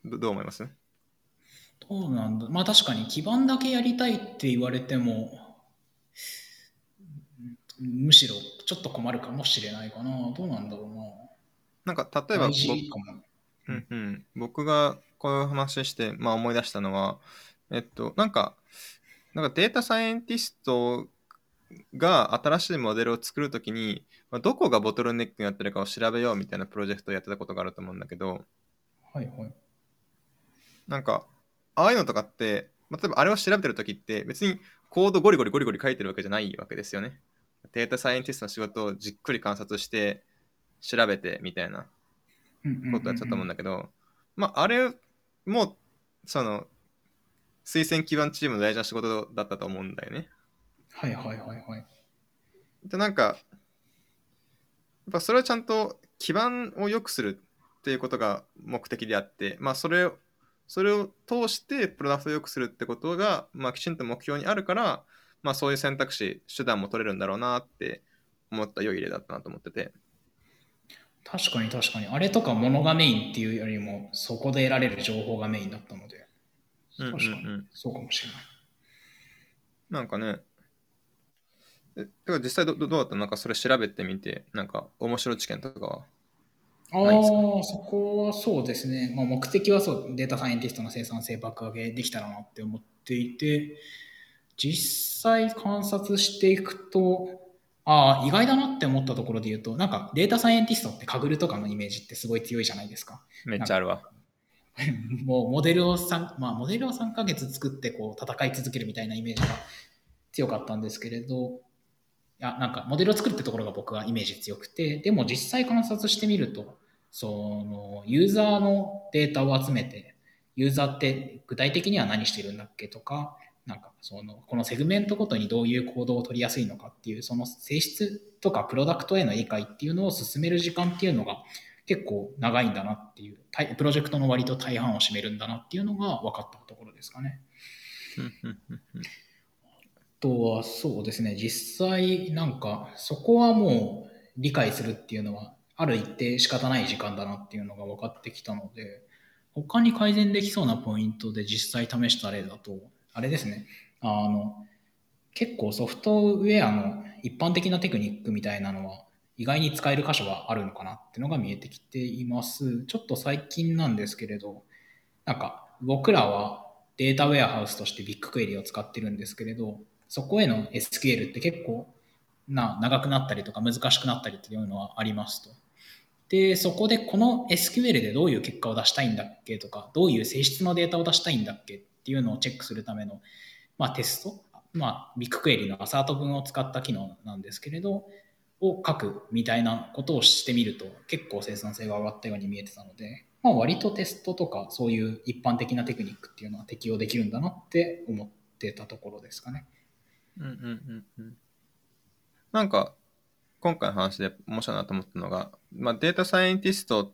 どどう思います？どうなんだ？まあ確かに基盤だけやりたいって言われても、むしろちょっと困るかもしれないかな。どうなんだろうな。なんか例えば。うんうん、僕がこういう話して、まあ、思い出したのは、えっと、なんか、なんかデータサイエンティストが新しいモデルを作るときに、まあ、どこがボトルネックになってるかを調べようみたいなプロジェクトをやってたことがあると思うんだけど、はいはい。なんか、ああいうのとかって、まあ例えばあれを調べてるときって、別にコードゴリゴリゴリゴリ書いてるわけじゃないわけですよね。データサイエンティストの仕事をじっくり観察して、調べてみたいなことやってたと思うんだけど、まあ、あれも、その、推薦基盤チームの大事な仕事だったと思うんだよね。はいはいはいはい。で、なんか、やっぱそれはちゃんと基盤を良くするっていうことが目的であって、まあ、それを、それを通してプロダクトを良くするってことが、まあ、きちんと目標にあるから、まあ、そういう選択肢、手段も取れるんだろうなって思った良い例だったなと思ってて。確かに確かに。あれとかものがメインっていうよりも、そこで得られる情報がメインだったので、確かにそうかもしれない。なんかね、えてか実際どどどうだった？のなんかそれ調べてみて、なんか面白い知見とかは？ああ、そこはそうですね。まあ、目的はそう、データサイエンティストの生産性爆上げできたらなって思っていて、実際観察していくと、ああ、意外だなって思ったところで言うと、なんかデータサイエンティストってカグルとかのイメージってすごい強いじゃないですか。めっちゃあるわ。もうモデルを 3, まあ、モデルを3ヶ月作ってこう戦い続けるみたいなイメージが強かったんですけれど、いやなんかモデルを作るってところが僕はイメージ強くて、でも実際観察してみると、そのユーザーのデータを集めて、ユーザーって具体的には何してるんだっけとか、なんかそのこのセグメントごとにどういう行動を取りやすいのかっていう、その性質とかプロダクトへの理解っていうのを進める時間っていうのが結構長いんだなっていう、プロジェクトの割と大半を占めるんだなっていうのが分かったところですかね。とはそうですね、実際なんかそこはもう理解するっていうのはある一定仕方ない時間だなっていうのが分かってきたので、他に改善できそうなポイントで実際試した例だと、あれですね、あの、結構ソフトウェアの一般的なテクニックみたいなのは意外に使える箇所があるのかなっていうのが見えてきています。ちょっと最近なんですけれど、なんか僕らはデータウェアハウスとしてビッグクエリを使ってるんですけれど、そこへの SQL って結構な長くなったりとか難しくなったりっていうのはありますと。で、そこでこの SQL でどういう結果を出したいんだっけとか、どういう性質のデータを出したいんだっけっていうのをチェックするための、まあ、テスト、まあ、ビッグクエリのアサート文を使った機能なんですけれど、を書くみたいなことをしてみると結構生産性が上がったように見えてたので、まあ、割とテストとかそういう一般的なテクニックっていうのは適用できるんだなって思ってたところですかね。うんうんうんうん。なんか今回の話で面白いなと思ったのが、まあ、データサイエンティスト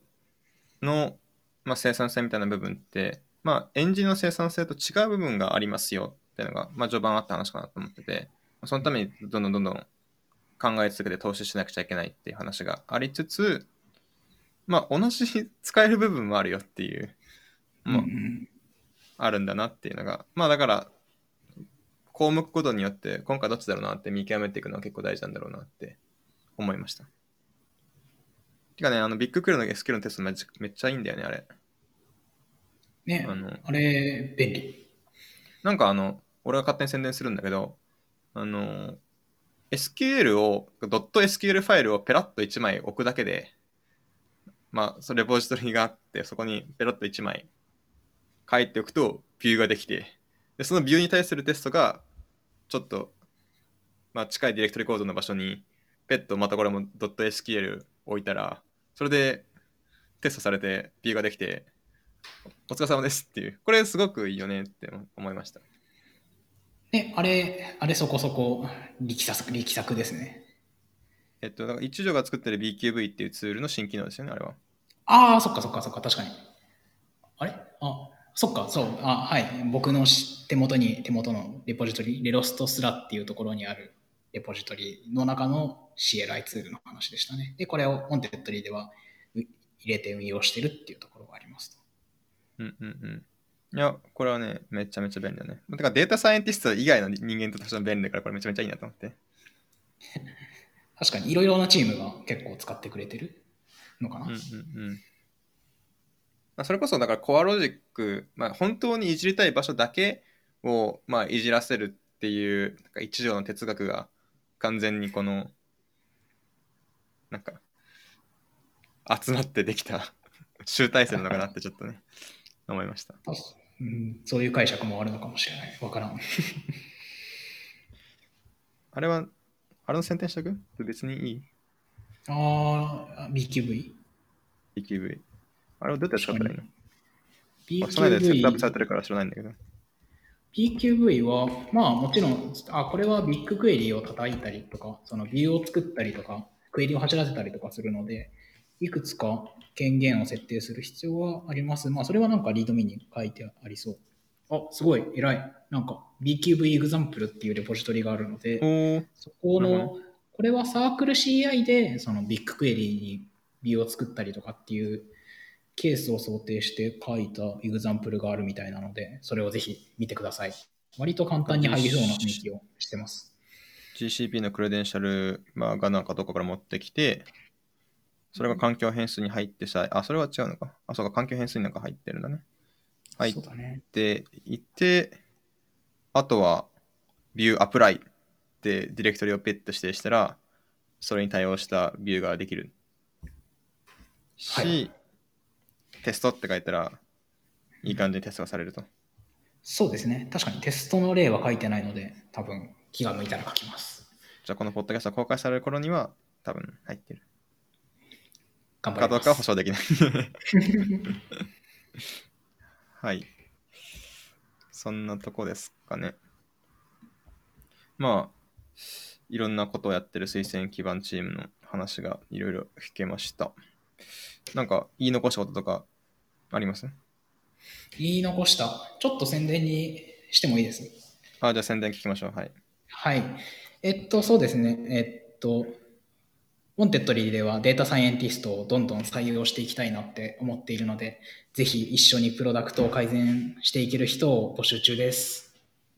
の、まあ、生産性みたいな部分って、まあ、エンジンの生産性と違う部分がありますよっていうのが、まあ、序盤あった話かなと思ってて、そのためにどんどんどんどん考え続けて投資しなくちゃいけないっていう話がありつつ、まあ、同じ使える部分もあるよっていう、まあ、あるんだなっていうのが、まあ、だから、項目ごとによって今回どっちだろうなって見極めていくのは結構大事なんだろうなって思いました。てかね、あのビッグクルの SQL のテストめっちゃめっちゃいいんだよね、あれ。ね、あのあれ、便利。なんかあの、俺が勝手に宣伝するんだけど、あの、SQL を、.SQL ファイルをペラッと1枚置くだけで、まあ、そレポジトリがあって、そこにペラッと1枚書いておくと、ビューができて、でそのビューに対するテストが、ちょっと、まあ、近いディレクトリコードの場所に、ペットまたこれも .SQL 置いたら、それでテストされて、ビューができて、お疲れ様ですっていう、これすごくいいよねって思いました。え、あれ、あれそこそこ力作力作ですね。えっと、だから一条が作ってる BQV っていうツールの新機能ですよね、あれは。ああ、そっかそっかそっか、確かに。あれ？あ、そっか、そう、あはい。僕の手元に、手元のレポジトリ、レロストスラっていうところにあるレポジトリの中の CLI ツールの話でしたね。で、これをウォンテッドリーでは入れて運用してるっていうところがありますと。うんうんうん。いや、これはね、めちゃめちゃ便利だね。だからデータサイエンティスト以外の人間としても便利だから、これめちゃめちゃいいなと思って。確かに、いろいろなチームが結構使ってくれてるのかな。うんうんうんまあ、それこそ、だからコアロジック、まあ、本当にいじりたい場所だけを、まあ、いじらせるっていう、なんか一条の哲学が完全にこの、なんか、集まってできた集大成なのかなってちょっとね、思いました。うん、そういう解釈もあるのかもしれない。わからん。あれは、あれの選定しとく？別にいい？ああ、BQV?BQV。BQV。あれはどうやって使ったらいいの ?BQV。その間でセットアップされてるから知らないんだけど。BQV は、まあもちろん、あ、これはビッグクエリを叩いたりとか、そのビューを作ったりとか、クエリを走らせたりとかするので、いくつか権限を設定する必要はあります。まあ、それはなんかリードミに書いてありそう。あ、すごい、偉い。なんか BQV example っていうレポジトリがあるので、そこの、これはサークル CI でそのビッグクエリにビューを作ったりとかっていうケースを想定して書いた example があるみたいなので、それをぜひ見てください。割と簡単に入りそうな雰囲気をしてます。GCP のクレデンシャル、まあ、がなんかどこから持ってきて、それが環境変数に入ってさ、あ、それは違うのか。あ、そうか、環境変数になんか入ってるんだね。入っていて、あとは、ビューアプライでディレクトリをペッと指定したら、それに対応したビューができる。し、はい、テストって書いたら、いい感じにテストがされると。そうですね。確かにテストの例は書いてないので、多分気が向いたら書きます。じゃあ、このポッドキャストが公開される頃には、多分入ってる。頑張ります。かどうかは保証できない はい。そんなとこですかね。まあ、いろんなことをやってる推薦基盤チームの話がいろいろ聞けました。なんか言い残したこととかあります？言い残した？ちょっと宣伝にしてもいいです？あ、じゃあ宣伝聞きましょう。はい。はい。えっと、そうですね。えっと、ウォンテッドリーではデータサイエンティストをどんどん採用していきたいなって思っているので、ぜひ一緒にプロダクトを改善していける人を募集中です。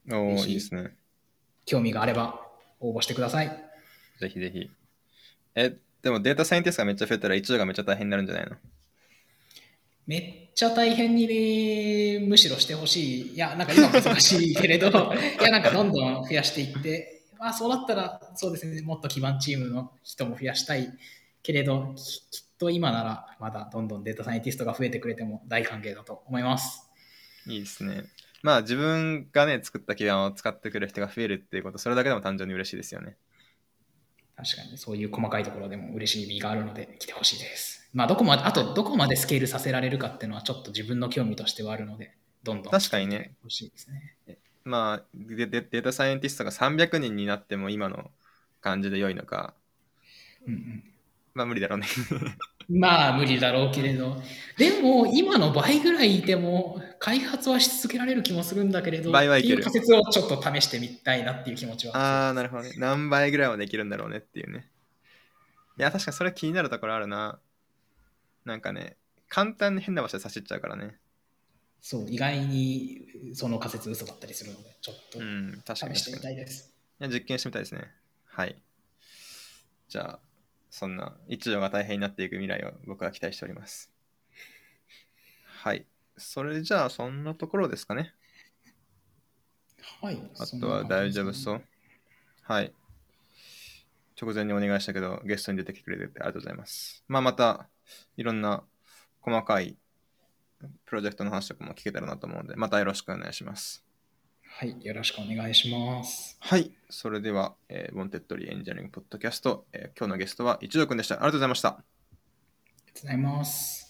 おー、ぜひいいですね。興味があれば応募してください。ぜひぜひ。え、でもデータサイエンティストがめっちゃ増えたら一応がめっちゃ大変になるんじゃないの？めっちゃ大変にね、むしろしてほしい。いや、なんか今難しいけれど、いや、なんかどんどん増やしていって、まあそうだったら、そうですね、もっと基盤チームの人も増やしたいけれど、ききっと今ならまだどんどんデータサイエンティストが増えてくれても大歓迎だと思います。いいですね。まあ自分がね、作った基盤を使ってくれる人が増えるっていうこと、それだけでも単純に嬉しいですよね。確かにそういう細かいところでも嬉しい意味があるので来てほしいです。まあどこまで、あとどこまでスケールさせられるかっていうのはちょっと自分の興味としてはあるので、どんどん確かにねほしいですね。まあデデデータサイエンティストが300人になっても今の感じで良いのか、うんうんまあ無理だろうね。まあ無理だろうけれど、でも今の倍ぐらいいても開発はし続けられる気もするんだけれど、倍はいける仮説をちょっと試してみたいなっていう気持ちは。ああ、なるほどね。何倍ぐらいはできるんだろうねっていうね。いや、確かにそれ気になるところあるな。なんかね、簡単に変な場所で差しっちゃうからね。そう、意外にその仮説嘘だったりするので、ちょっとうん、確かに試して確かに。いみたいです。や、実験してみたいですね。はい。じゃあ、そんな一条が大変になっていく未来を僕は期待しております。はい。それじゃあ、そんなところですかね。はい。あとは大丈夫そう？はい。直前にお願いしたけど、ゲストに出てきてくれてありがとうございます。まあ、また、いろんな細かいプロジェクトの話とかも聞けたらなと思うので、またよろしくお願いします。はい。よろしくお願いします。はい。それでは、えー、ウォンテッドリーエンジニアリングポッドキャスト、えー今日のゲストは一条くんでした。ありがとうございました。ありがとうございます。